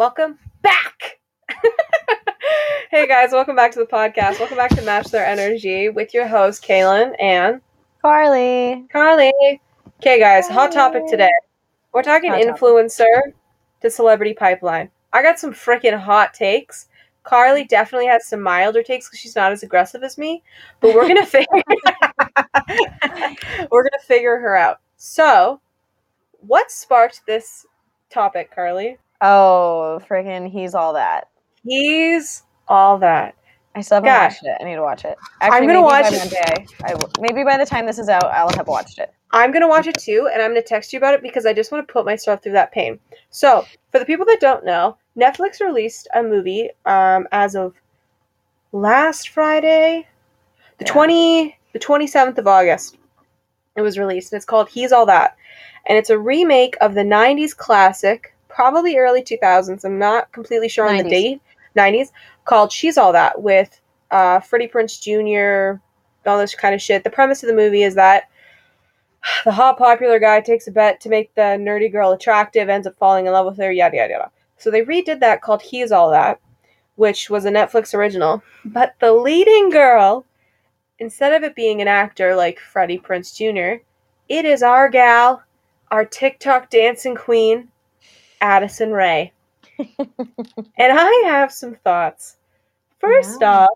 welcome back. hey guys, welcome back to the podcast. Welcome back to Match Their Energy with your host Kaylin and Carly. Carly. Okay, guys, hot topic today. We're talking Hot topic. influencer to celebrity pipeline. I got some freaking hot takes. Carly definitely has some milder takes because she's not as aggressive as me, but we're gonna figure we're gonna figure her out. So, what sparked this topic, Carly? Oh, freaking, he's all that. He's all that. I still haven't God. watched it. I need to watch it. I'm gonna watch it. Monday. I maybe by the time this is out, I'll have watched it. I'm gonna watch it too, and I'm gonna text you about it because I just want to put myself through that pain. So, for the people that don't know, Netflix released a movie um, as of last Friday, the Yeah. twenty, the twenty seventh of August. It was released, and it's called "He's All That," and it's a remake of the '90s classic, probably early 2000s. I'm not completely sure on the date. '90s called "She's All That" with uh, Freddie Prinze Jr. All this kind of shit. The premise of the movie is that the hot popular guy takes a bet to make the nerdy girl attractive, ends up falling in love with her, yada yada yada. So they redid that called He's All That, which was a Netflix original. But the leading girl, instead of it being an actor like Freddie Prinze Jr., it is our gal, our TikTok dancing queen, Addison Rae. and I have some thoughts. First Yeah. off,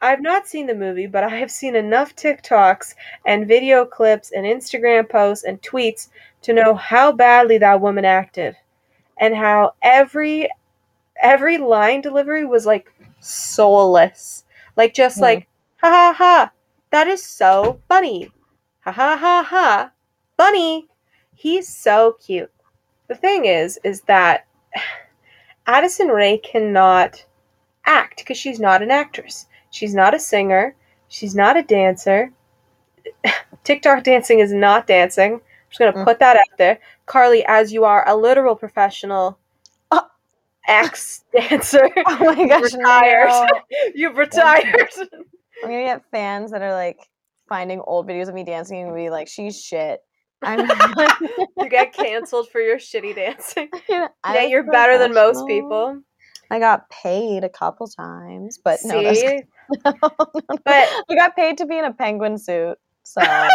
I've not seen the movie, but I have seen enough TikToks and video clips and Instagram posts and tweets to know how badly that woman acted and how every every line delivery was like soulless. Like just Hmm. like ha ha ha. That is so funny. Ha ha ha ha. Bunny. He's so cute. The thing is is that Addison Rae cannot act because she's not an actress. She's not a singer. She's not a dancer. TikTok dancing is not dancing. I'm just going to Mm. put that out there. Carly, as you are a literal professional Oh. ex dancer, Oh my gosh, retired. no. You've retired. I'm gonna get fans that are like finding old videos of me dancing and be like, "She's shit." I'm. you get canceled for your shitty dancing. Yeah, you're better than most people. I got paid a couple times, but no, that's, See? no, no, no. But I got paid to be in a penguin suit, so I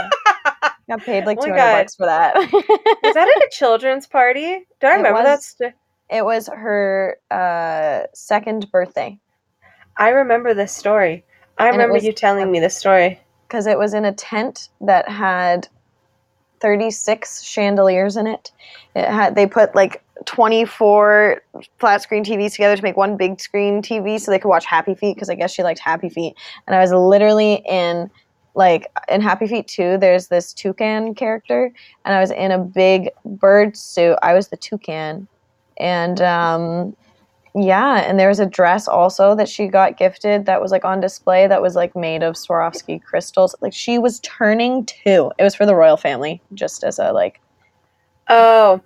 got paid like Oh two hundred bucks for that. was that at a children's party? Do I It remember that? St- it was her uh, second birthday I remember this story. I And remember was- you telling me this story. because it was in a tent that had thirty six chandeliers in it. It had they put like twenty four flat screen TVs together to make one big screen TV so they could watch Happy Feet because I guess she liked Happy Feet. And I was literally in like in Happy Feet 2, there's this toucan character, and I was in a big bird suit. I was the toucan. And um yeah, and there was a dress also that she got gifted that was like on display that was like made of Swarovski crystals. Like she was turning two. It was for the royal family, just as a like Oh,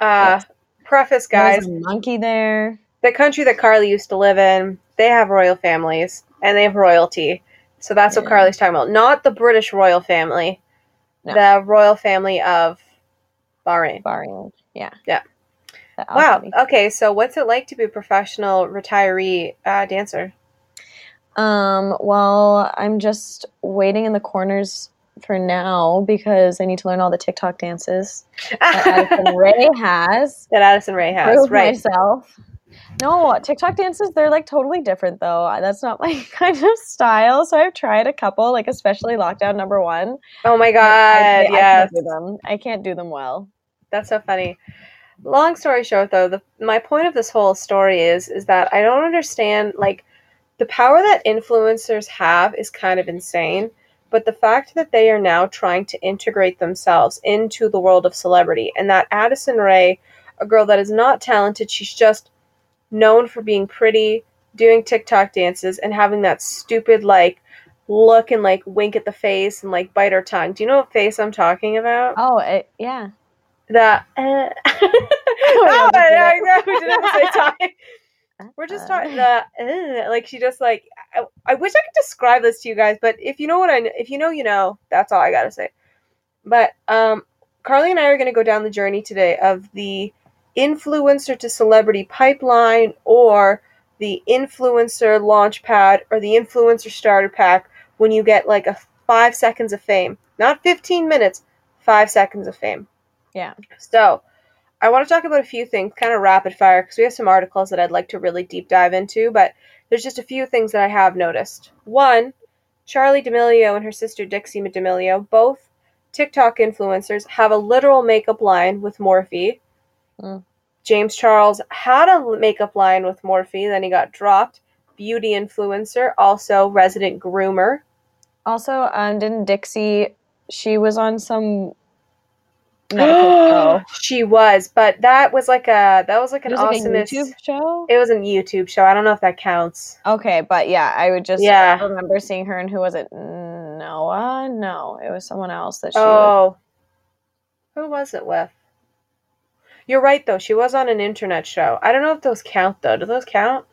uh, preface, guys. monkey there. The country that Carly used to live in, they have royal families and they have royalty. So that's what Carly's talking about. Not the British royal family, No. the royal family of Bahrain. Bahrain. Yeah. Yeah. Wow. Okay, so what's it like to be a professional retiree uh, dancer? Um, well, I'm just waiting in the corners for now because I need to learn all the TikTok dances that Addison Rae has. that Addison Rae has, Prove right? myself. No, TikTok dances, they're like totally different though. That's not my kind of style. So I've tried a couple, like especially lockdown number one. Oh my god, I, I, yes. I can't do them. I can't do them well. That's so funny. Long story short, though, the, my point of this whole story is is that I don't understand like the power that influencers have is kind of insane, but the fact that they are now trying to integrate themselves into the world of celebrity, and that Addison Rae, a girl that is not talented, she's just known for being pretty, doing TikTok dances, and having that stupid like look and like wink at the face and like bite her tongue. Do you know what face I'm talking about? Oh, it, yeah. The uh, oh, don't do yeah, that. we didn't have to say time. We're just talking the uh, like she just like I, I wish I could describe this to you guys, but if you know what I if you know you know that's all I gotta say. But um, Carly and I are gonna go down the journey today of the influencer to celebrity pipeline or the influencer launch pad or the influencer starter pack when you get like a five seconds of fame. Not 15 minutes, five seconds of fame. Yeah. So, I want to talk about a few things, kind of rapid fire, because we have some articles that I'd like to really deep dive into, but there's just a few things that I have noticed. One, Charli D'Amelio and her sister Dixie D'Amelio, both TikTok influencers, have a literal makeup line with Morphe. Mm. James Charles had a makeup line with Morphe, then he got dropped. Beauty influencer, also resident groomer. Also, um, didn't Dixie? She was on some medical she was, but that was like a that was like an was like a awesome YouTube show. It was a YouTube show. I don't know if that counts. Okay, but yeah, I would just Yeah. remember seeing her, and who was it? Noah? No, it was someone else that she. was. Oh, who was it with? You're right though. She was on an internet show. I don't know if those count though. Do those count?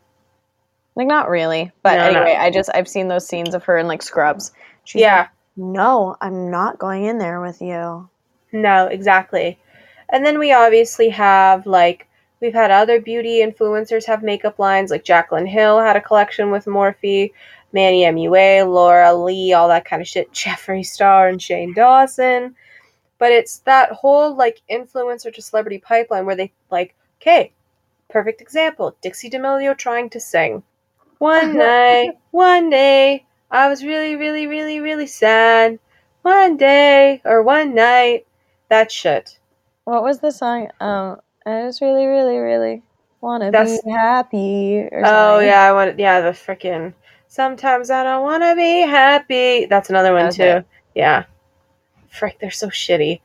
Like not really, but No, no. anyway, I just I've seen those scenes of her in like scrubs. She's yeah. like, no, I'm not going in there with you. No, exactly. And then we obviously have like we've had other beauty influencers have makeup lines like Jaclyn Hill had a collection with Morphe, Manny MUA, Laura Lee, all that kind of shit, Jeffree Star and Shane Dawson. But it's that whole like influencer to celebrity pipeline where they like, okay, perfect example, Dixie D'Amelio trying to sing. One night, one day, I was really, really, really, really sad. One day or one night, that shit. What was the song? Um, I just really, really, really want to be happy. Or Oh yeah, I want yeah the freaking. Sometimes I don't want to be happy. That's another one Okay. too. Yeah, frick, they're so shitty.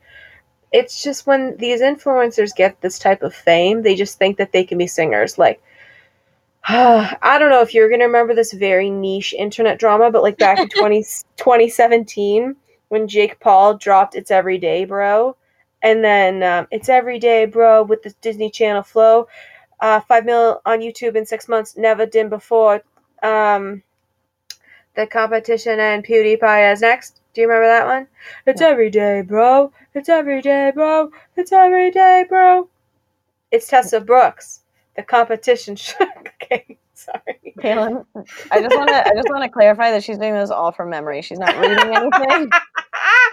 It's just when these influencers get this type of fame, they just think that they can be singers. Like, I don't know if you're gonna remember this very niche internet drama, but like back in 20, 2017 when Jake Paul dropped "It's Everyday, Bro," and then um, "It's Everyday, Bro" with the Disney Channel flow uh, five mil on YouTube in six months, never done before. Um, the competition and PewDiePie is next. Do you remember that one? It's No. every day, bro. It's every day, bro. It's every day, bro. It's Tessa Brooks. The competition. okay, sorry. Kaylin, I just want to I just want to clarify that she's doing this all from memory. She's not reading anything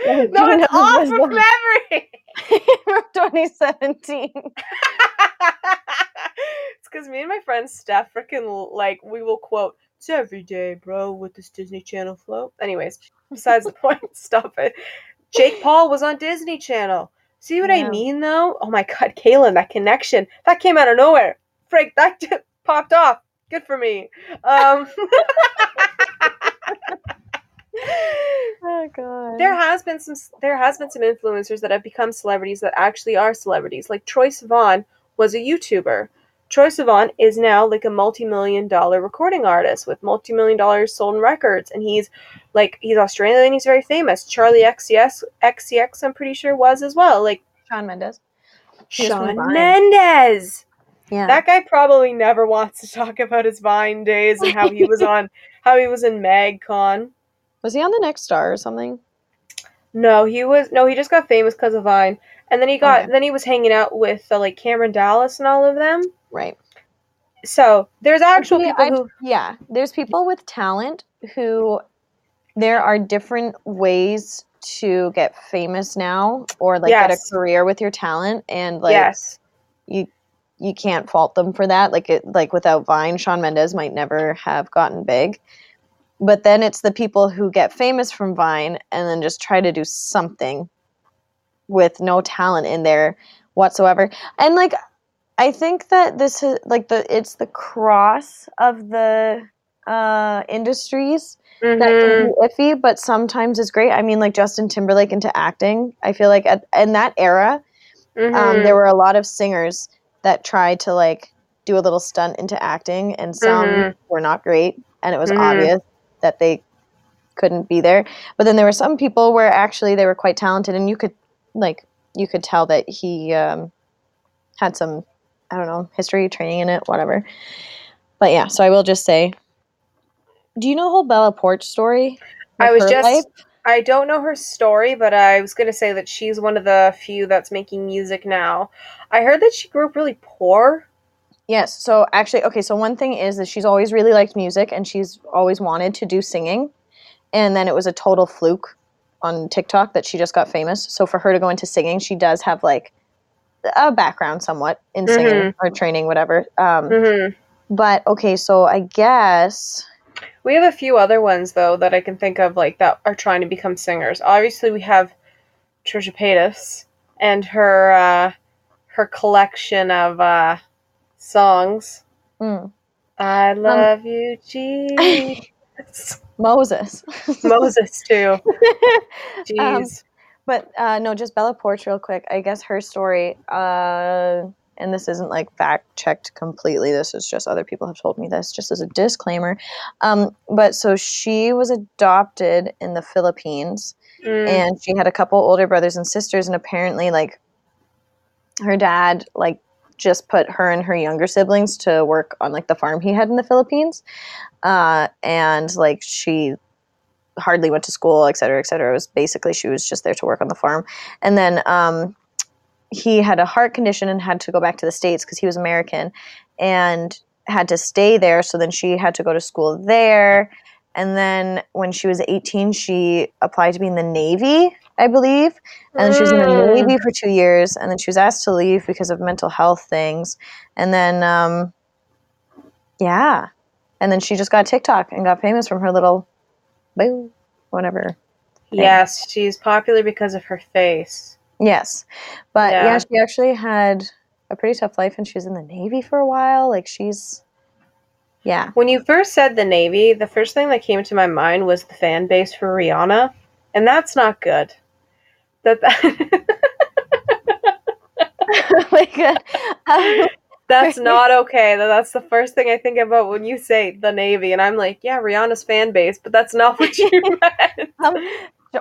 no, it's all from memory. from 2017. it's because me and my friend Steph freaking like we will quote it's every day, bro, with this Disney Channel flow. Anyways, besides the point, stop it. Jake Paul was on Disney Channel. See what I mean, though? Oh my god, Kaylin, that connection that came out of nowhere. Frank, that just popped off. Good for me. Um, Oh god. there has been some there has been some influencers that have become celebrities that actually are celebrities. Like Troye Sivan was a YouTuber. Troye Sivan is now like a multi-million dollar recording artist with multi-million dollars sold in records and he's like he's Australian he's very famous. Charli XCX XCX I'm pretty sure was as well. Like Shawn Mendes. Shawn Mendes. Yeah. That guy probably never wants to talk about his Vine days and how he was on how he was in MagCon. was he on the next star or something? No, he was no, he just got famous because of Vine, and then he got Okay. then he was hanging out with uh, like Cameron Dallas and all of them. Right. So there's actual Actually, people I- who Yeah. There's people with talent who there are different ways to get famous now or like get a career with your talent and like yes, you you can't fault them for that. Like it like without Vine, Shawn Mendes might never have gotten big. But then it's the people who get famous from Vine and then just try to do something with no talent in there whatsoever. And like I think that this is like the it's the cross of the uh industries that Mhm. can be iffy, but sometimes it's great. I mean, like Justin Timberlake into acting. I feel like at, in that era, um, Mhm. there were a lot of singers that tried to like do a little stunt into acting, and some Mhm. were not great, and it was Mhm. obvious that they couldn't be there. But then there were some people where actually they were quite talented, and you could like you could tell that he um, had some I don't know history training in it, whatever. But yeah, so I will just say, do you know the whole Bella Poarch story? I was just- life? I don't know her story, but I was gonna say that she's one of the few that's making music now. I heard that she grew up really poor. Yes. So actually, okay. So one thing is that she's always really liked music, and she's always wanted to do singing, and then it was a total fluke on TikTok that she just got famous. So for her to go into singing, she does have like a background somewhat in singing Mhm. or training, whatever. Um, hmm But okay, so I guess We have a few other ones though that I can think of like that are trying to become singers. Obviously, we have Trisha Paytas and her uh, her collection of uh, songs. mm, I love you, Jesus. Moses. Moses too. Jeez. Um, But uh, no, just Bella Poarch, real quick. I guess her story, uh, and this isn't like fact checked completely. This is just other people have told me this, just as a disclaimer. Um, but so she was adopted in the Philippines, Mm. and she had a couple older brothers and sisters, and apparently, like, her dad, like, just put her and her younger siblings to work on like the farm he had in the Philippines, uh, and like she hardly went to school, et cetera, et cetera. It was basically she was just there to work on the farm. And then um, he had a heart condition and had to go back to the States because he was American and had to stay there. So then she had to go to school there. And then when she was 18, she applied to be in the Navy, I believe. And then she was in the Mm. Navy for two years. And then she was asked to leave because of mental health things. And then, um, yeah. And then she just got TikTok and got famous from her little boo, whatever. Yes, she's popular because of her face. Yes. But yeah. Yeah. she actually had a pretty tough life and she was in the Navy for a while. Like she's yeah. When you first said the Navy, the first thing that came to my mind was the fan base for Rihanna, and that's not good. That, like uh, um, that's not okay. That that's the first thing I think about when you say the Navy, and I'm like, yeah, Rihanna's fan base, but that's not what you meant. um,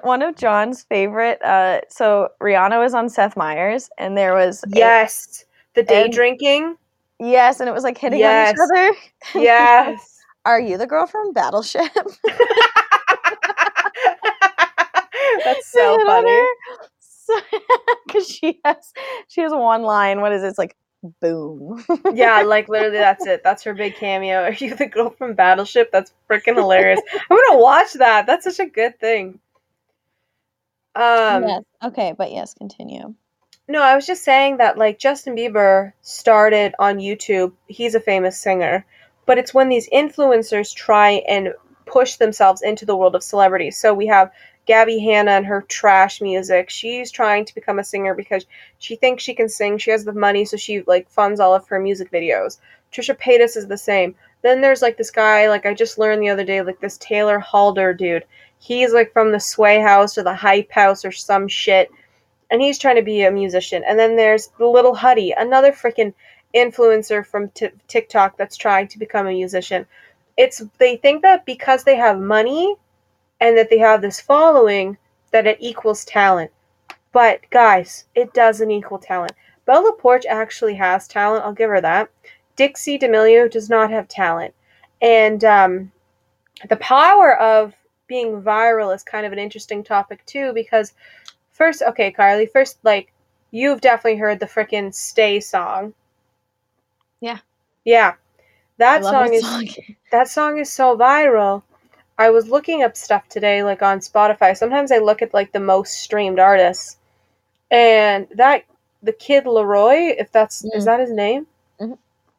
one of John's favorite uh so Rihanna was on Seth Meyers and there was a- Yes, the day And- drinking. yes, and it was like hitting Yes. on each other. Yes. Are you the girl from Battleship? that's so funny. Because she has she has one line. What is it? It's like boom. Yeah, like literally, that's it. That's her big cameo. Are you the girl from Battleship? That's freaking hilarious. I'm gonna watch that. That's such a good thing. Um, yes. Okay, but yes, continue. no, I was just saying that like Justin Bieber started on YouTube. He's a famous singer, but it's when these influencers try and push themselves into the world of celebrity. So we have Gabbie Hanna and her trash music. She's trying to become a singer because she thinks she can sing. She has the money, so she like funds all of her music videos. Trisha Paytas is the same. Then there's like this guy, like I just learned the other day, like this Taylor Holder dude. He's like from the Sway House or the Hype House or some shit, and he's trying to be a musician. And then there's the Little Huddy, another freaking influencer from t- TikTok that's trying to become a musician. It's they think that because they have money and that they have this following that it equals talent. But guys, it doesn't equal talent. Bella Poarch actually has talent. I'll give her that. Dixie D'Amelio does not have talent, and um, the power of being viral is kind of an interesting topic too. Because first, okay, Carly, first, like you've definitely heard the frickin' "Stay" song. Yeah. Yeah, that song is song. that song is so viral. I was looking up stuff today, like on Spotify. Sometimes I look at like the most streamed artists, and that the kid LAROI, if that's is Mm. that his name? Mhm.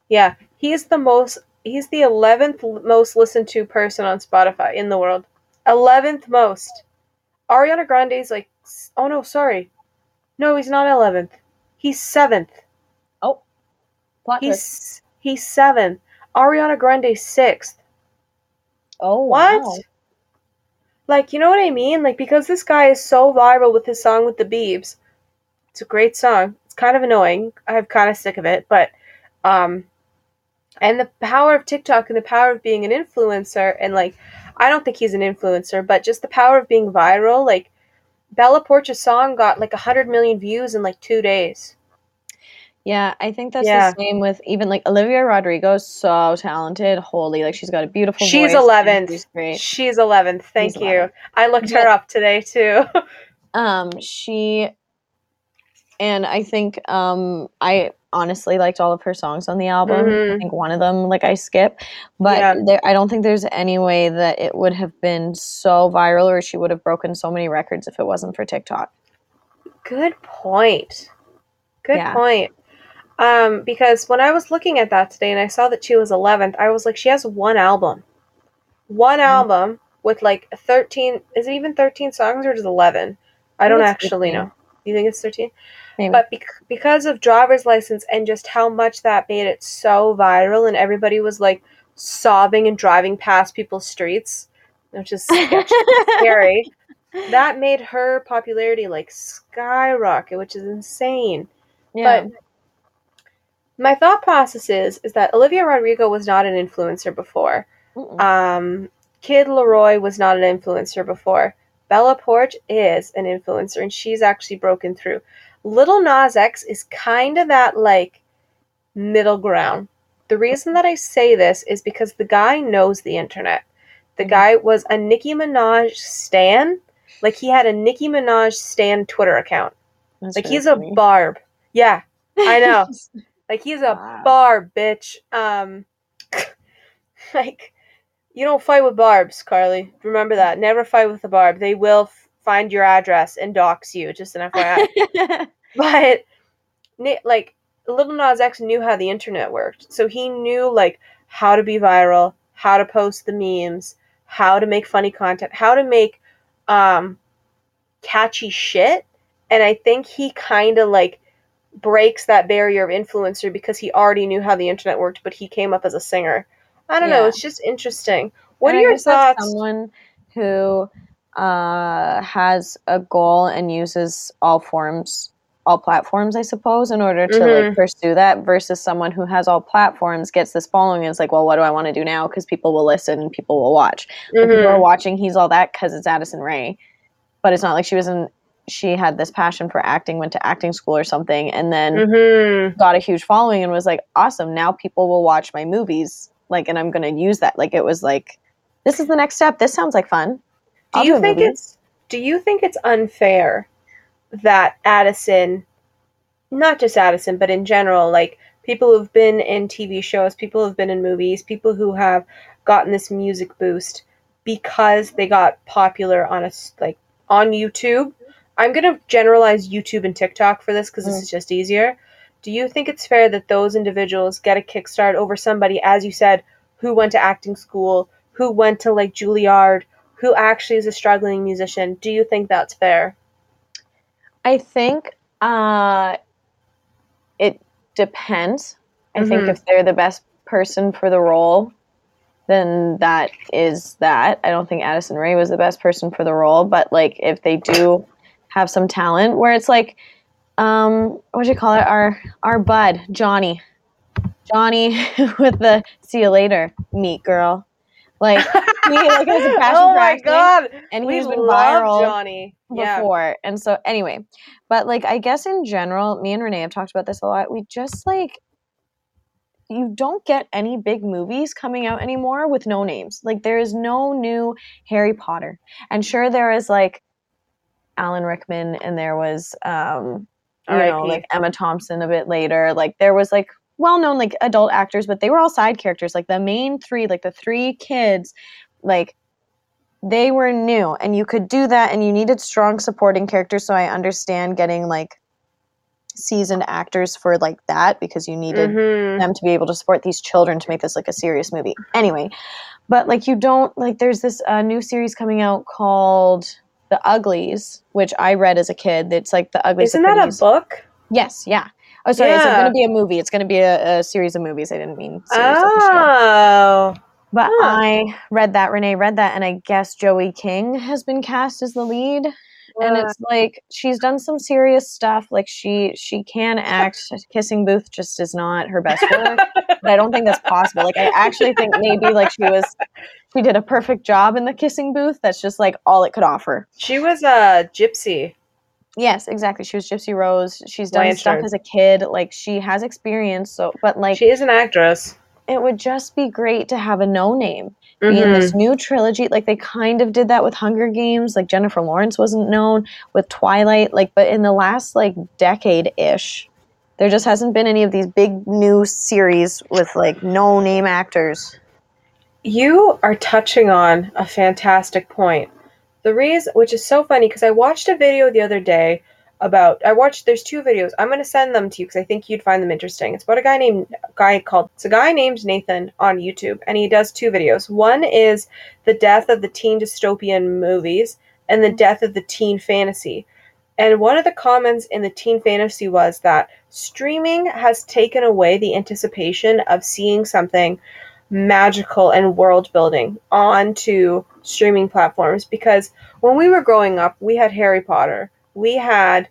Yeah, he's the most. He's the eleventh most listened to person on Spotify in the world. Eleventh most. Ariana Grande's like, oh no, sorry, no, he's not eleventh. He's seventh. Plot twist. He's he's seventh. Ariana Grande's sixth. Oh What? wow. Like, you know what I mean? Like, because this guy is so viral with his song with the Beebs. It's a great song. It's kind of annoying. I'm kind of sick of it, but, um, and the power of TikTok and the power of being an influencer, and like, I don't think he's an influencer, but just the power of being viral. Like, Bella Poarch's song got like 100 million views in like two days. Yeah, I think that's Yeah. the same with even like Olivia Rodrigo. So talented, holy, like she's got a beautiful. She's voice 11th. She's great. She's 11th. Thank She's you. 11th. I looked her up today too. Um, she, and I think um, I honestly liked all of her songs on the album. I Mhm. think one of them, like I skip, but Yeah. there, I don't think there's any way that it would have been so viral or she would have broken so many records if it wasn't for TikTok. Good point. Good Yeah. point. Um, because when I was looking at that today and I saw that she was 11th, I was like, she has one album. One Mhm. album with like 13, is it even 13 songs or just 11? I don't actually 13. know. You think it's 13? Maybe. But bec- because of driver's license and just how much that made it so viral and everybody was like sobbing and driving past people's streets, which is scary, that made her popularity like skyrocket, which is insane. yeah. But my thought process is is that Olivia Rodrigo was not an influencer before. Um, Kid LAROI was not an influencer before. Bella Poarch is an influencer, and she's actually broken through. Little Nas X is kind of that like middle ground. The reason that I say this is because the guy knows the internet. The Mhm. guy was a Nicki Minaj stan. Like he had a Nicki Minaj stan Twitter account. That's Like really he's a barb. Yeah, I know. Like he's a Wow. barb, bitch. Um, like you don't fight with barbs, Carly. Remember that. Never fight with a barb. They will find your address and dox you. Just an FYI. but like Little Nas X knew how the internet worked, so he knew like how to be viral, how to post the memes, how to make funny content, how to make um catchy shit. And I think he kind of like breaks that barrier of influencer because he already knew how the internet worked, but he came up as a singer. I don't know. It's just interesting. What And are I your thoughts? Someone who uh, has a goal and uses all forms, all platforms, I suppose, in order to Mhm. like pursue that, versus someone who has all platforms, gets this following, and is like, well, what do I want to do now? Because people will listen and people will watch. Like, people are Mhm. watching. He's all that because it's Addison Rae, but it's not like she was in. She had this passion for acting, went to acting school or something, and then Mhm. got a huge following and was like, awesome, now people will watch my movies. Like, and I'm going to use that. Like, it was like, this is the next step. This sounds like fun. Do you think movie. it's do you think it's unfair that Addison not just Addison, but in general, like people who've been in TV shows, people who've been in movies, people who have gotten this music boost because they got popular on a like on YouTube. I'm going to generalize YouTube and TikTok for this cuz this Mm. is just easier. Do you think it's fair that those individuals get a kickstart over somebody as you said who went to acting school, who went to like Juilliard, who actually is a struggling musician? Do you think that's fair? I think uh, it depends. I think Mhm. if they're the best person for the role, then that is that. I don't think Addison Rae was the best person for the role, but like if they do have some talent where it's like um what do you call it? Our our bud, Johnny. Johnny with the see you later, meet girl. Like he like has a passion oh for my acting, god, and we he's been viral Johnny. Yeah, before. And so anyway, but like I guess in general, me and Renee have talked about this a lot. We just like you don't get any big movies coming out anymore with no names. Like there is no new Harry Potter. And sure there is like Alan Rickman and there was um you know like Emma Thompson a bit later. Like there was like well-known like adult actors, but they were all side characters. Like the main three, like the three kids, like they were new and you could do that and you needed strong supporting characters so i understand getting like seasoned actors for like that because you needed Mhm. them to be able to support these children to make this like a serious movie anyway but like you don't like there's this uh, new series coming out called the uglies which i read as a kid it's like the uglies Isn't that a book? yes yeah oh sorry it's going to be a movie it's going to be a, a series of movies i didn't mean series of a show. Oh, But Huh. I read that, Renee read that, and I guess Joey King has been cast as the lead. And it's like she's done some serious stuff. Like she she can act. Kissing Booth just is not her best work. but I don't think that's possible. Like I actually think maybe like she was she did a perfect job in the Kissing Booth. That's just like all it could offer. she was a gypsy. Yes, exactly. She was Gypsy Rose. She's done stuff as a kid. Like she has experience. So, but like She is an actress. it would just be great to have a no name be in this mm-hmm. new trilogy. Like they kind of did that with Hunger Games. Like Jennifer Lawrence wasn't known with Twilight. Like, but in the last like decade ish, there just hasn't been any of these big new series with like no name actors. You are touching on a fantastic point. The reason, which is so funny, because I watched a video the other day about. I watched. There's two videos. I'm to send them to you because I think you'd find them interesting. It's about a guy named guy called. It's a guy named Nathan on YouTube, and he does two videos. One is the death of the teen dystopian movies and the death of the teen fantasy. And one of the comments in the teen fantasy was that streaming has taken away the anticipation of seeing something magical and world building onto streaming platforms because when we were growing up, we had Harry Potter, we had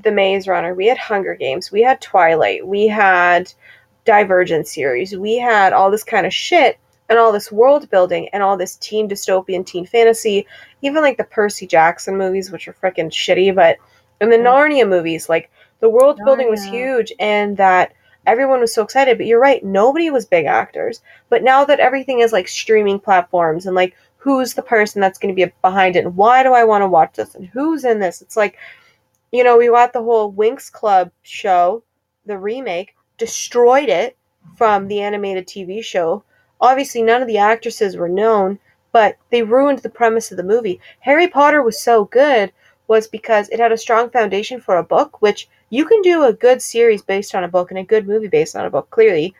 The Maze Runner, we had Hunger Games, we had Twilight, we had Divergent series, we had all this kind of shit and all this world building and all this teen dystopian teen fantasy, even like the Percy Jackson movies, which are freaking shitty, but in the Mm. Narnia movies, like the world building was huge and that everyone was so excited. But you're right, nobody was big actors. But now that everything is like streaming platforms and like who's the person that's going to be behind it and why do I want to watch this and who's in this? It's like, you know, we got the whole Winx Club show, the remake, destroyed it from the animated TV show. Obviously, none of the actresses were known, but they ruined the premise of the movie. Harry Potter was so good was because it had a strong foundation for a book, which you can do a good series based on a book and a good movie based on a book, clearly.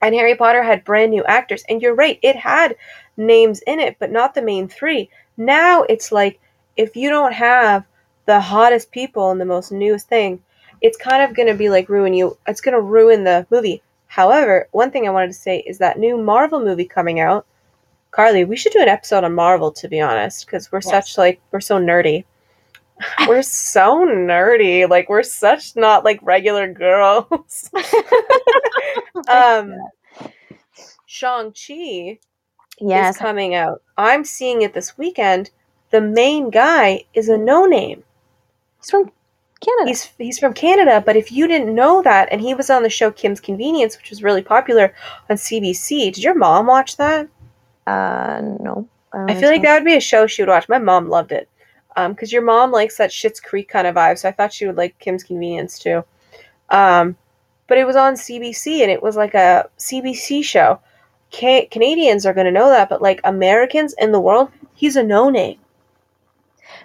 And Harry Potter had brand new actors. And you're right, it had names in it, but not the main three. Now it's like if you don't have the hottest people and the most newest thing, it's kind of going to be like ruin you. It's going to ruin the movie. However, one thing I wanted to say is that new Marvel movie coming out. Carly, we should do an episode on Marvel to be honest, because we're Yes. such like we're so nerdy. we're so nerdy. Like we're such not like regular girls. um Shang-Chi Yes, is coming out. I'm seeing it this weekend. The main guy is a no name. he's from Canada. He's he's from Canada, but if you didn't know that, and he was on the show Kim's Convenience, which was really popular on CBC. Did your mom watch that? uh, no. I think feel like that would be a show she would watch. My mom loved it. Um, because your mom likes that Schitt's Creek kind of vibe, so I thought she would like Kim's Convenience too. Um, but it was on CBC, and it was like a CBC show. Ca- Canadians are going to know that, but like Americans in the world, he's a no name.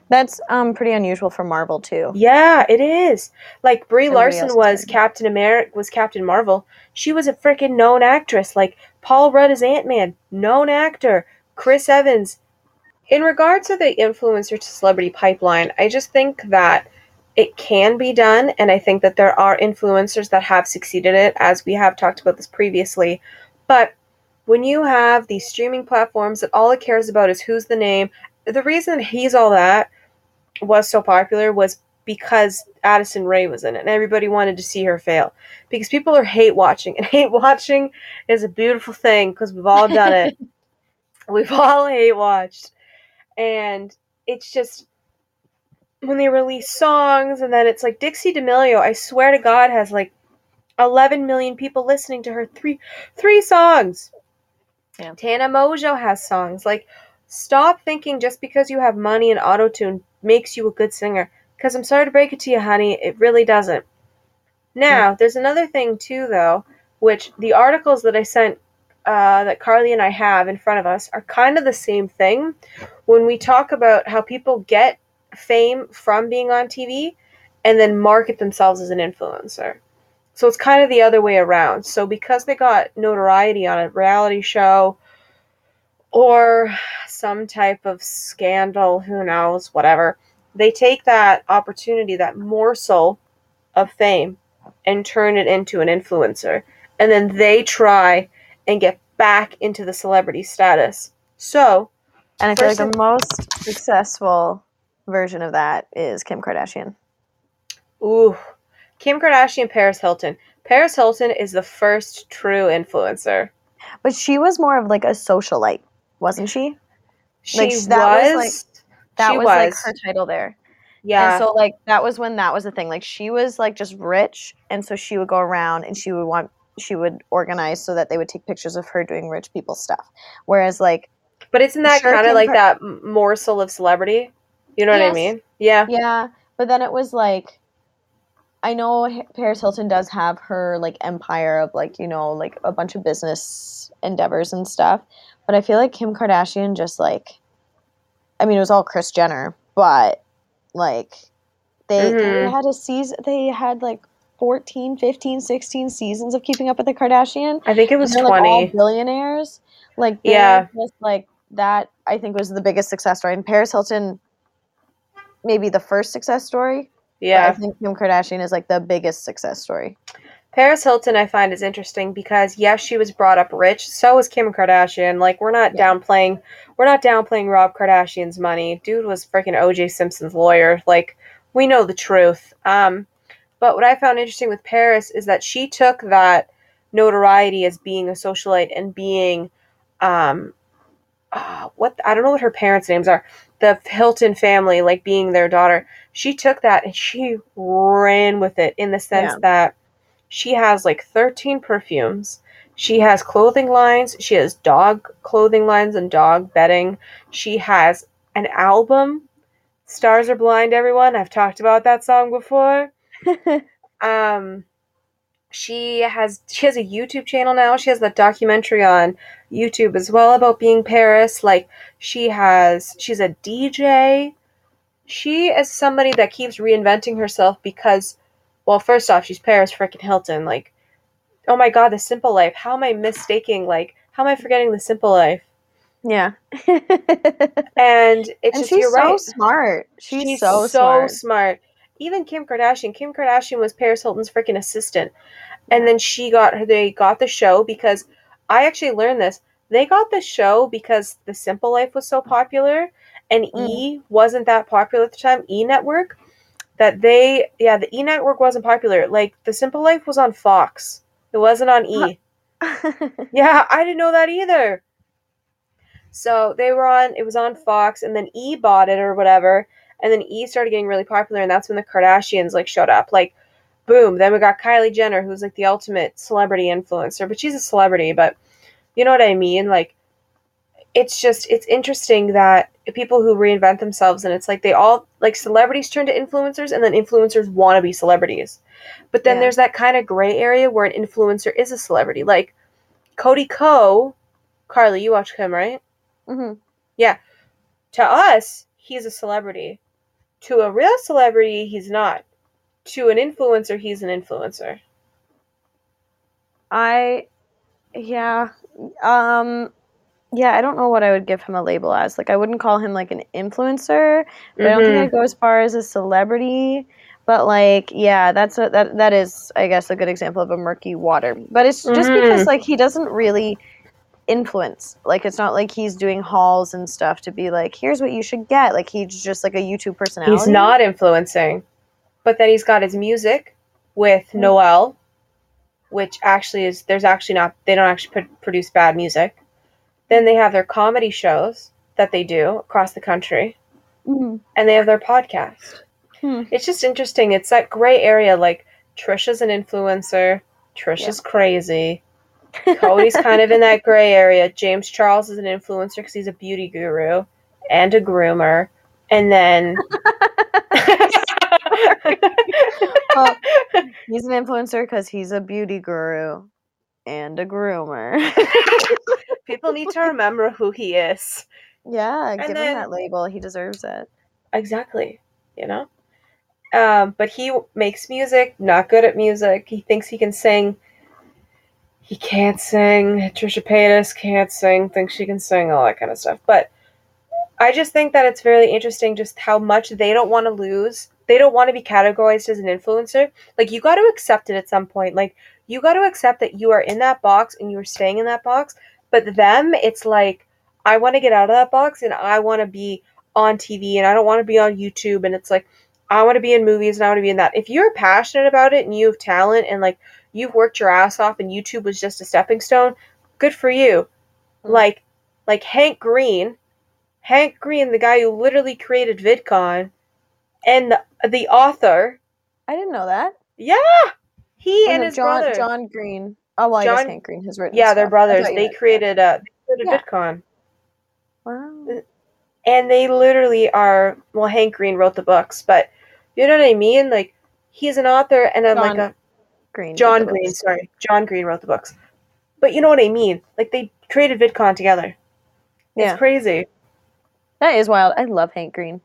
That's um pretty unusual for Marvel too. Yeah, it is. Like Brie Larson was good. Captain America, was Captain Marvel. She was a freaking known actress. Like Paul Rudd is Ant Man, known actor. Chris Evans. In regards to the influencer to celebrity pipeline, I just think that it can be done, and I think that there are influencers that have succeeded it, as we have talked about this previously. But when you have these streaming platforms that all it cares about is who's the name, the reason he's all that was so popular was because Addison Rae was in it and everybody wanted to see her fail. Because people are hate watching and hate watching is a beautiful thing because we've all done it. we've all hate watched. And it's just when they release songs and then it's like Dixie D'Amelio, I swear to God, has like 11 million people listening to her three three songs. Yeah. Tana Mongeau has songs. Like, stop thinking just because you have money and auto tune makes you a good singer. Because I'm sorry to break it to you, honey, it really doesn't. Now, mm-hmm. there's another thing too, though, which the articles that I sent, uh, that Carly and I have in front of us, are kind of the same thing. When we talk about how people get fame from being on TV and then market themselves as an influencer. So it's kind of the other way around. So because they got notoriety on a reality show or some type of scandal, who knows, whatever, they take that opportunity, that morsel of fame, and turn it into an influencer. And then they try and get back into the celebrity status. So, And I feel like the most successful version of that is Kim Kardashian. ooh, Kim Kardashian, Paris Hilton. Paris Hilton is the first true influencer. But she was more of like a socialite, wasn't she? She Like, was. that was, like- That she was, like her title there. Yeah. And so like that was when that was the thing. Like she was like just rich and so she would go around and she would want she would organize so that they would take pictures of her doing rich people stuff. Whereas like but isn't that kind of like that morsel of celebrity? You know what I mean? Yeah. yeah, but then it was like I know Paris Hilton does have her like empire of like, you know, like a bunch of business endeavors and stuff, but I feel like Kim Kardashian just like I mean, it was all Kris Jenner, but like they, they Mhm. had a season they had like 14, 15, 16 seasons of keeping up with the Kardashian. I think it was and they're, like, all 20. billionaires. Like Yeah. just like that I think was the biggest success story. And Paris Hilton maybe the first success story. but I think Kim Kardashian is like the biggest success story. Paris Hilton, I find is interesting because yes, she was brought up rich. So was Kim Kardashian. Like we're not Yeah. downplaying, we're not downplaying Rob Kardashian's money. Dude was freaking O.J. Simpson's lawyer. Like we know the truth. Um, but what I found interesting with Paris is that she took that notoriety as being a socialite and being, um, uh, what I don't know what her parents' names are. The Hilton family, like being their daughter, she took that and she ran with it in the sense Yeah. that she has like 13 perfumes. She has clothing lines. She has dog clothing lines and dog bedding. She has an album. Stars are blind, everyone. I've talked about that song before. Um, she has she has a YouTube channel now. She has that documentary on YouTube as well about being Paris. Like she has she's a DJ. She is somebody that keeps reinventing herself because well, first off, she's Paris freaking Hilton. Like, oh my god, the simple life. How am I mistaking like how am I forgetting the simple life? yeah. And it's and just she's you're so right. smart. She's, She's so, smart. smart. Even Kim Kardashian. Kim Kardashian was Paris Hilton's freaking assistant, and then she got her. They got the show because I actually learned this. They got the show because The Simple Life was so popular, and Mm. E wasn't that popular at the time. E Network. That they, yeah, the E Network wasn't popular. Like The Simple Life was on Fox. It wasn't on E. Yeah, I didn't know that either. So they were on, it was on Fox, and then E bought it or whatever, and then E started getting really popular, and that's when the Kardashians like showed up. Like, boom. Then we got Kylie Jenner, who's like the ultimate celebrity influencer, but she's a celebrity, but you know what I mean? Like, it's just it's interesting that people who reinvent themselves, and it's like they all like celebrities turn to influencers, and then influencers want to be celebrities. But then Yeah. there's that kind of gray area where an influencer is a celebrity, like Cody Ko. Carly, you watch him, right? hmm yeah To us, he's a celebrity. To a real celebrity, he's not. To an influencer, he's an influencer. I, yeah, um, yeah. I don't know what I would give him a label as. Like, I wouldn't call him like an influencer, but I don't think Mhm. I'd go as far as a celebrity. But like, yeah, that's a, that that is, I guess, a good example of a murky water. But it's just Mhm. because like he doesn't really influence. Like, it's not like he's doing hauls and stuff to be like, here's what you should get. Like, he's just like a YouTube personality. He's not influencing. But then he's got his music with Mm. Noel, which actually is, there's actually not, they don't actually pr- produce bad music. Then they have their comedy shows that they do across the country, Mhm. and they have their podcast. Hmm. It's just interesting. It's that gray area. Like, Trisha's an influencer, Trisha's crazy. Cody's kind of in that gray area. James Charles is an influencer because he's a beauty guru and a groomer. And then. Well, he's an influencer because he's a beauty guru and a groomer. People need to remember who he is. yeah, And give then- him that label. He deserves it. Exactly. You know? Um, but he makes music, not good at music. He thinks he can sing. He can't sing. Trisha Paytas can't sing, thinks she can sing, all that kind of stuff. But I just think that it's very interesting just how much they don't want to lose. They don't want to be categorized as an influencer. Like, you got to accept it at some point. Like, you got to accept that you are in that box and you are staying in that box. But them, it's like, I want to get out of that box and I want to be on TV and I don't want to be on YouTube. And it's like, I want to be in movies and I want to be in that. If you're passionate about it and you have talent and like you've worked your ass off and YouTube was just a stepping stone, good for you. Mm. Like, like Hank Green, Hank Green, the guy who literally created VidCon, and the, the author, I didn't know that. yeah, he Was and it his John brother, John Green. Oh well, I guess Hank Green has written. yeah, they're brothers. They meant- created a they created Yeah. VidCon, Wow. and they literally are. Well, Hank Green wrote the books, but you know what I mean. Like he's an author, and like John a Green. John Green. books. Sorry, John Green wrote the books, but you know what I mean. Like they created VidCon together. Yeah, It's crazy. that is wild. I love Hank Green.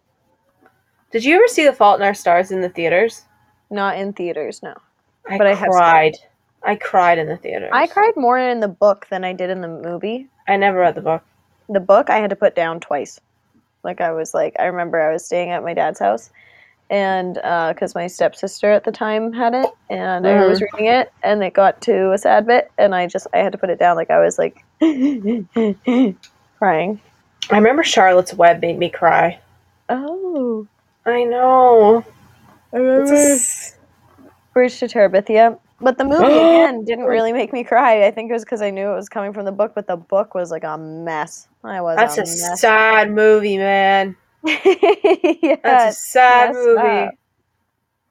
Did you ever see The Fault in Our Stars in the theaters? Not in theaters, no. I But I have seen it. cried. I cried in the theaters. I cried more in the book than I did in the movie. I never read the book. The book I had to put down twice. Like I was like, I remember I was staying at my dad's house, and uh, because my stepsister at the time had it, and I was mm-hmm. reading it, and it got to a sad bit, and I just I had to put it down. Like I was like crying. I remember Charlotte's Web made me cry. Oh, I know. I It's s- Bridge to Terabithia. But the movie again didn't really make me cry. I think it was because I knew it was coming from the book, but the book was like a mess. I was That's a a sad movie, man. That's a sad movie. up.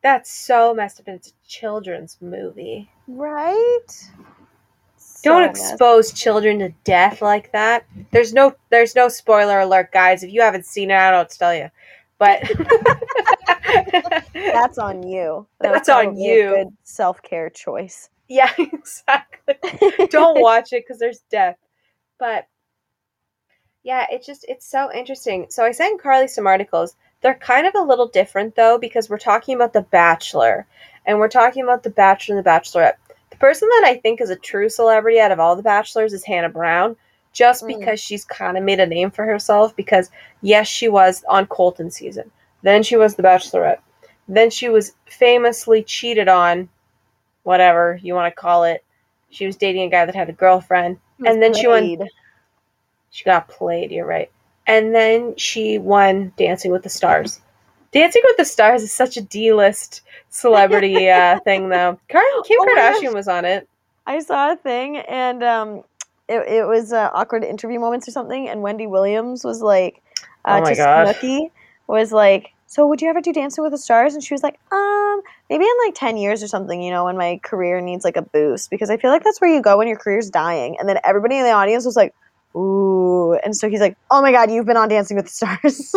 That's so messed up. and It's a children's movie. right. Don't So messed expose children to death like that. There's no there's no spoiler alert, guys. If you haven't seen it, I don't tell you. But That's on you. That's That's on you. good self care choice. yeah, exactly. don't watch it because there's death. But yeah, it's just it's so interesting. So I sent Carly some articles. They're kind of a little different though because we're talking about The Bachelor, and we're talking about The Bachelor and The Bachelorette. The person that I think is a true celebrity out of all the Bachelors is Hannah Brown, just Mm. because she's kind of made a name for herself. Because yes, she was on Colton season, then she was The Bachelorette, then she was famously cheated on, whatever you want to call it. She was dating a guy that had a girlfriend. And then she won- Played. She got played, you're right. And then she won Dancing with the Stars. Dancing with the Stars is such a D-list celebrity uh, thing, though. Kim Oh Kardashian was on it. I saw a thing, and um, it, it was uh, awkward interview moments or something, and Wendy Williams was like, uh, Oh my to. Snooki, was like, so would you ever do Dancing with the Stars? And she was like, um, maybe in like 10 years or something, you know, when my career needs like a boost, because I feel like that's where you go when your career's dying. And then everybody in the audience was like, ooh. And so he's like, oh my God, you've been on Dancing with the Stars.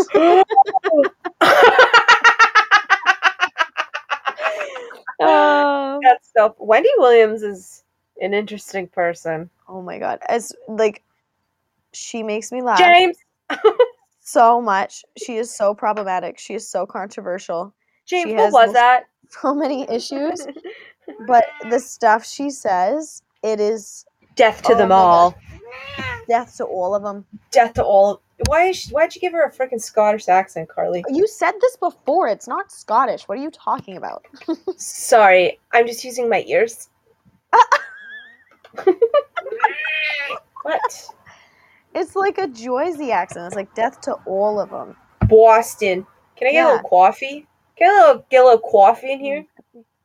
um, That's so. Wendy Williams is an interesting person. oh my God. As like, she makes me laugh. James, so much. She is so problematic. She is so controversial. James, She what was that? So many issues. But the stuff she says, it is Death to Oh them all. Death to all of them. Death to all. Why? Is she, why'd you give her a freaking Scottish accent, Carly? You said this before. It's not Scottish. What are you talking about? Sorry, I'm just using my ears. what? It's like a Joyzy accent. It's like death to all of them. Boston. Can I get a Yeah. little coffee? Get a little, get a little coffee in here.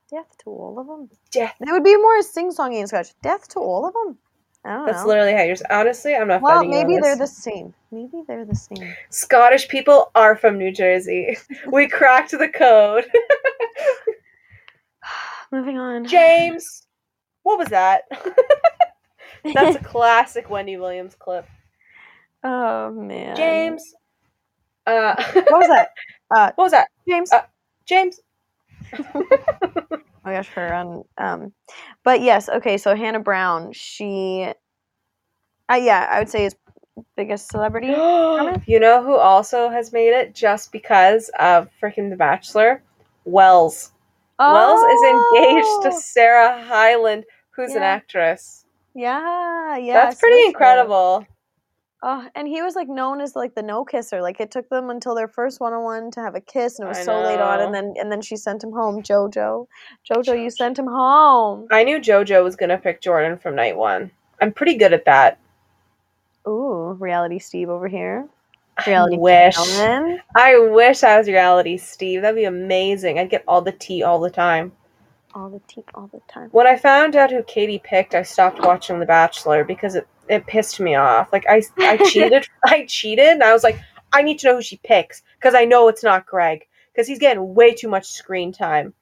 Death to all of them. Death. It would be more sing-songy in Scottish. Death to all of them. That's know. literally how you're. Honestly, I'm not well, fighting you on maybe they're the same. Maybe they're the same. Scottish people are from New Jersey. we cracked the code. Moving on. James, what was that? That's a classic Wendy Williams clip. oh man. James. Uh, What was that? Uh, what was that? James. Uh, James. Oh my gosh, her on. Um, but yes, okay. So Hannah Brown, she, uh, yeah, I would say is biggest celebrity. you know who also has made it just because of freaking The Bachelor? Wells. Wells is engaged to Oh, Sarah Hyland, who's an actress. Yeah, yeah. That's pretty incredible. Oh, and he was like known as like the no kisser. Like it took them until their first one on one to have a kiss, and it was I so late on. And then and then she sent him home. Jojo, Jojo, you sent him home. I knew JoJo was gonna pick Jordan from night one. I'm pretty good at that. Ooh, reality Steve over here. I wish. I wish I was reality Steve. That'd be amazing. I'd get all the tea all the time. All the tea, all the time. When I found out who Katie picked, I stopped watching The Bachelor because it, it pissed me off. Like I I cheated. I cheated and I was like, I need to know who she picks because I know it's not Greg. because he's getting way too much screen time.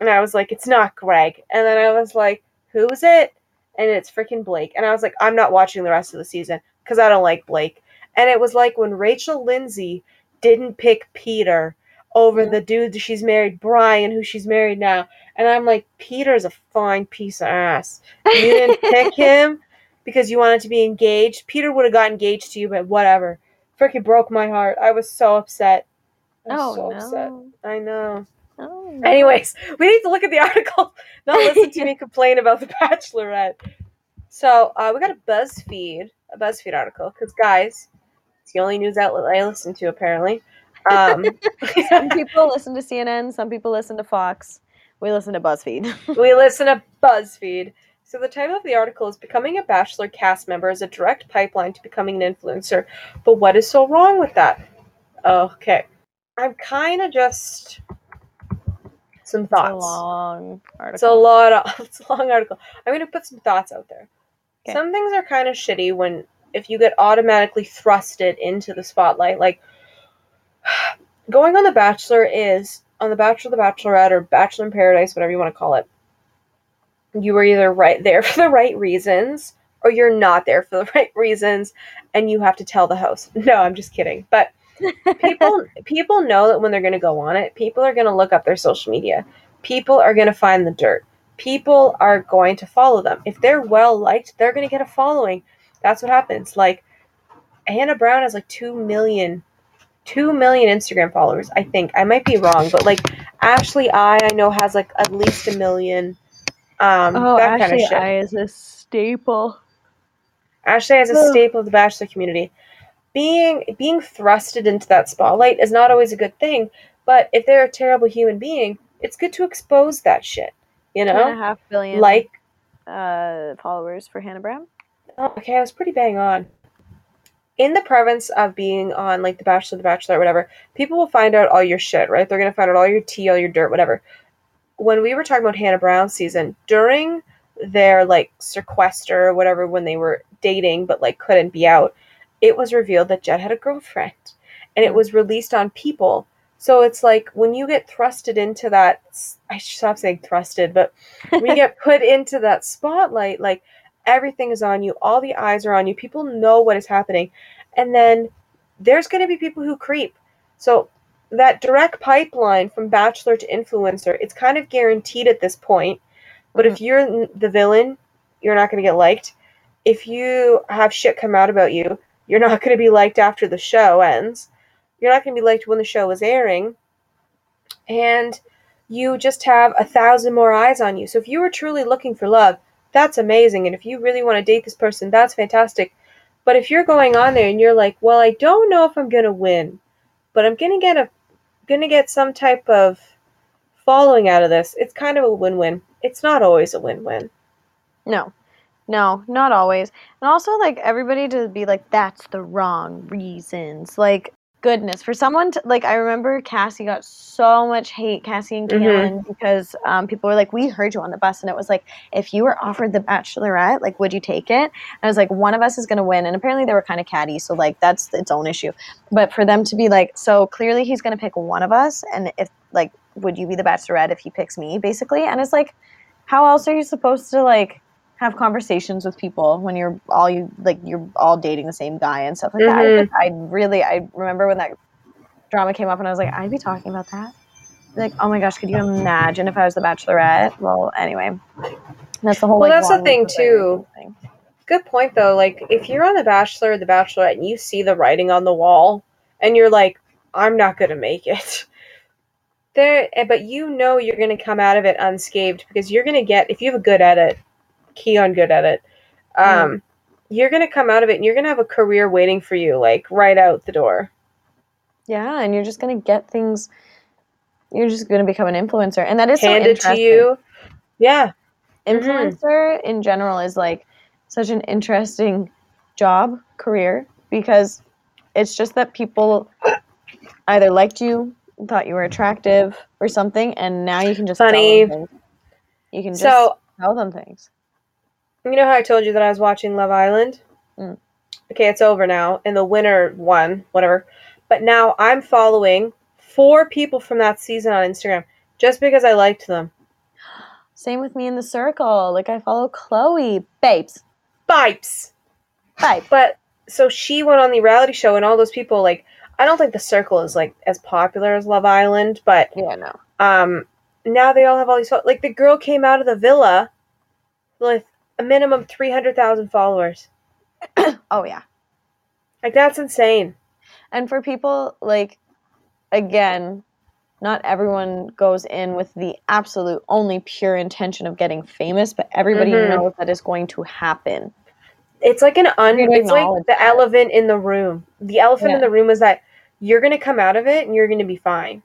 And I was like, it's not Greg. And then I was like, who is it? And it's freaking Blake. And I was like, I'm not watching the rest of the season because I don't like Blake. And it was like when Rachel Lindsay didn't pick Peter over Yeah. the dude she's married, Bryan, who she's married now. And I'm like, Peter's a fine piece of ass. You didn't pick him because you wanted to be engaged. Peter would have got engaged to you, but whatever. Freaking broke my heart. I was so upset. I was Oh so no. upset. I know. Oh, no. Anyways, we need to look at the article, not listen to me complain about the Bachelorette. So uh, we got a BuzzFeed, a BuzzFeed article, because guys, it's the only news outlet I listen to apparently. Um, some people listen to CNN, some people listen to Fox. We listen to BuzzFeed. we listen to BuzzFeed. So the title of the article is "Becoming a Bachelor cast member is a direct pipeline to becoming an influencer." But what is so wrong with that? Okay, I'm kind of just some It's a thoughts. long article. It's a lot of it's a long article. I'm gonna put some thoughts out there. Okay. Some things are kind of shitty when if you get automatically thrusted into the spotlight. Like going on The Bachelor is on The Bachelor, The Bachelorette, or Bachelor in Paradise, whatever you want to call it. You were either right there for the right reasons, or you're not there for the right reasons, and you have to tell the host. No, I'm just kidding. But people people know that when they're going to go on it, people are going to look up their social media. People are going to find the dirt. People are going to follow them. If they're well liked, they're going to get a following. That's what happens. Like Hannah Brown has like 2 million 2 million Instagram followers, I think. I might be wrong, but like Ashley I I know has like at least a million um oh, that kind Ashley of shit. I is a staple. Ashley is a staple of the bachelor community. Being being thrusted into that spotlight is not always a good thing, but if they're a terrible human being, it's good to expose that shit. You Two and a know? half billion Like uh, followers for Hannah Brown. oh, okay, I was pretty bang on. In the province of being on like The Bachelor, The Bachelor, whatever, people will find out all your shit, right? They're gonna find out all your tea, all your dirt, whatever. When we were talking about Hannah Brown season, during their like sequester or whatever, when they were dating but like couldn't be out, it was revealed that Jed had a girlfriend. And it Hmm. was released on people. So it's like when you get thrusted into that I should stop saying thrusted, but when you get put into that spotlight, like everything is on you, all the eyes are on you, people know what is happening, and then there's going to be people who creep. So that direct pipeline from bachelor to influencer, it's kind of guaranteed at this point. But if you're the villain, you're not going to get liked. If you have shit come out about you, you're not going to be liked after the show ends. You're not going to be liked when the show is airing. And you just have a thousand more eyes on you. So if you were truly looking for love, that's amazing. And if you really want to date this person, that's fantastic. But if you're going on there and you're like, well, I don't know if I'm gonna win, but I'm gonna get a gonna get some type of following out of this, it's kind of a win-win. It's not always a win-win. No, no, not always. And also, like everybody to be like, that's the wrong reasons. Like, goodness, for someone to like, I remember Cassie got so much hate, Cassie and Mhm. Because um, people were like, we heard you on the bus, and it was like, if you were offered the Bachelorette, like, would you take it? And I was like, one of us is gonna win, and apparently they were kind of catty, so like that's its own issue. But for them to be like, so clearly he's gonna pick one of us, and if like, would you be the Bachelorette if he picks me, basically? And it's like, how else are you supposed to like? Have conversations with people when you're all you like you're all dating the same guy and stuff like that. I, really I remember when that drama came up and I was like, I'd be talking about that. Like, oh my gosh, could you imagine if I was the Bachelorette? Well, anyway, that's the whole. Well, like, that's the thing, list of very too. thing. Good point though. Like if you're on The Bachelor or The Bachelorette and you see the writing on the wall and you're like, I'm not gonna make it. There eh, but you know you're gonna come out of it unscathed because you're gonna get if you have a good edit, key on good edit, um, you're gonna come out of it and you're gonna have a career waiting for you, like right out the door. Yeah, and you're just gonna get things. You're just gonna become an influencer, and that is so Handed to you. Yeah. Mhm. influencer in general is like such an interesting job career because it's just that people either liked you thought you were attractive or something and now you can just Funny. tell them things. you can just So tell them things You know how I told you that I was watching Love Island? Mm. Okay, it's over now, and the winner won, whatever. But now I'm following four people from that season on Instagram just because I liked them. Same with me in the circle. Like I follow Chloe. Babes. Vibes. Babe. But so she went on the reality show, and all those people like I don't think the circle is like as popular as Love Island, but Yeah, no. um now they all have all these like the girl came out of the villa with a minimum 300,000 followers. Oh yeah. Like that's insane. And for people like again, not everyone goes in with the absolute only pure intention of getting famous, but everybody Mhm. knows that is going to happen. It's like an un it's like the elephant in the room. The elephant in the room is that you're going to come out of it and you're going to be fine.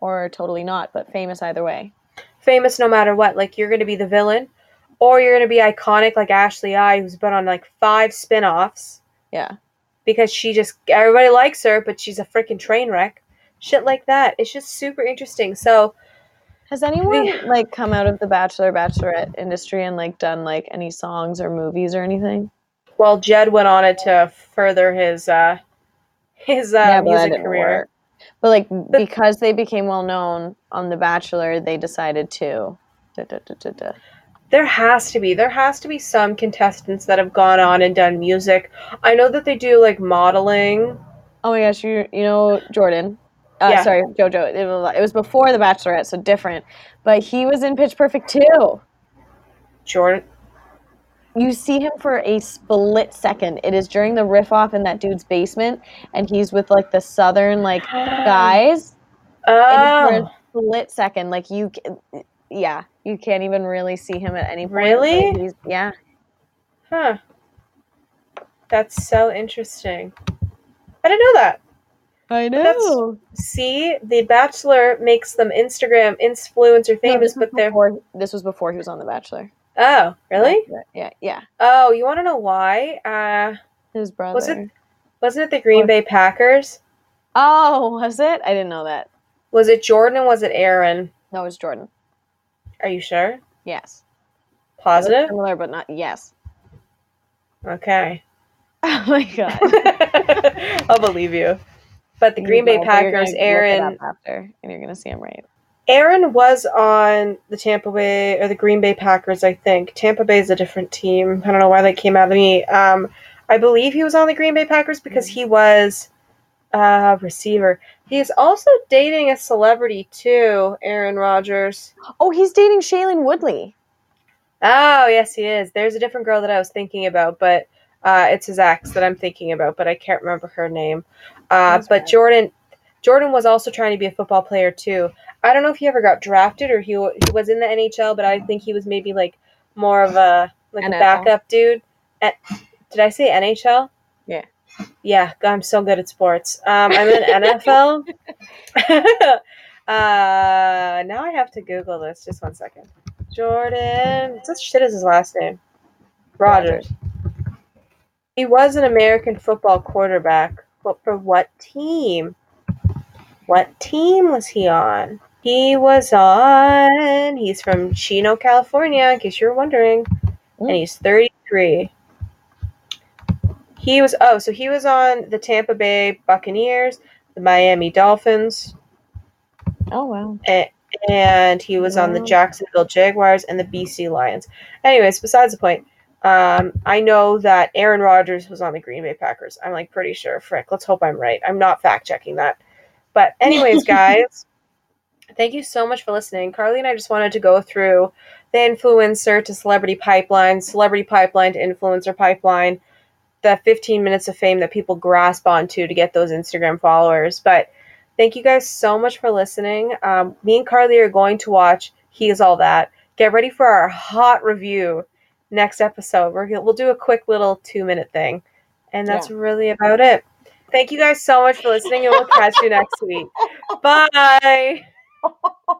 Or totally not, but famous either way. Famous no matter what. Like you're going to be the villain or you're going to be iconic like Ashley I who's been on like 5 spin-offs. Yeah. because she just everybody likes her, but she's a freaking train wreck. Shit like that. It's just super interesting. So Has anyone like come out of the bachelor bachelorette industry and like done like any songs or movies or anything? well, Jed went on it to further his uh his uh, but that music career. work. But like because they became well known on The Bachelor, they decided to. Da, da, da, da, da. There has to be. There has to be some contestants that have gone on and done music. I know that they do like modeling. Oh my gosh, you you know Jordan. Uh, Yeah. Sorry, JoJo. It was, it was before The Bachelorette, so different. But he was in Pitch Perfect too. Jordan. You see him for a split second. It is during the riff off in that dude's basement, and he's with like the southern like guys. And for Oh, a split second, like you, yeah, you can't even really see him at any point. Really? but he's- yeah. huh. That's so interesting. I didn't know that. I know. See, The Bachelor makes them Instagram influencer famous, but they're before, this was before he was on The Bachelor. oh, really? Yeah, yeah. Oh, you want to know why? Uh, His brother. Was it- wasn't it the Green What? Bay Packers? Oh, was it? I didn't know that. Was it Jordan? and Was it Aaron? No, it was Jordan. Are you sure? Yes. Positive? Similar, but not yes. Okay. Oh my god. I'll believe you. But the Green Bay You will, but you're gonna Packers, Aaron after, and you're gonna see him right. Aaron was on the Tampa Bay or the Green Bay Packers, I think. Tampa Bay is a different team. I don't know why they came out of me. Um, I believe he was on the Green Bay Packers because he was a receiver. He is also dating a celebrity too, Aaron Rodgers. Oh, he's dating Shailene Woodley. Oh, yes, he is. There's a different girl that I was thinking about, but uh, it's his ex that I'm thinking about, but I can't remember her name. Uh, but right. Jordan, Jordan was also trying to be a football player too. I don't know if he ever got drafted or he he was in the NHL, but I think he was maybe like more of a like a backup dude. At, did I say NHL? Yeah. Yeah, I'm so good at sports. Um, I'm in NFL. uh, now I have to Google this. Just one second. Jordan. What shit is his last name? Rodgers. He was an American football quarterback, but for what team? What team was he on? He was on. He's from Chino, California, in case you're wondering. And he's 33. He was, oh, so he was on the Tampa Bay Buccaneers, the Miami Dolphins, Oh wow. and he was on the Jacksonville Jaguars and the BC Lions. Anyways, besides the point, um, I know that Aaron Rodgers was on the Green Bay Packers. I'm like pretty sure. Frick, let's hope I'm right. I'm not fact checking that. But anyways, guys, thank you so much for listening. Carly and I just wanted to go through the influencer to celebrity pipeline, celebrity pipeline to influencer pipeline, the 15 minutes of fame that people grasp onto to get those Instagram followers. But thank you guys so much for listening. Um, me and Carly are going to watch He Is All That. Get ready for our hot review next episode. We're we'll do a quick little two minute thing, and that's really about it. Thank you guys so much for listening, and we'll catch you next week. Bye.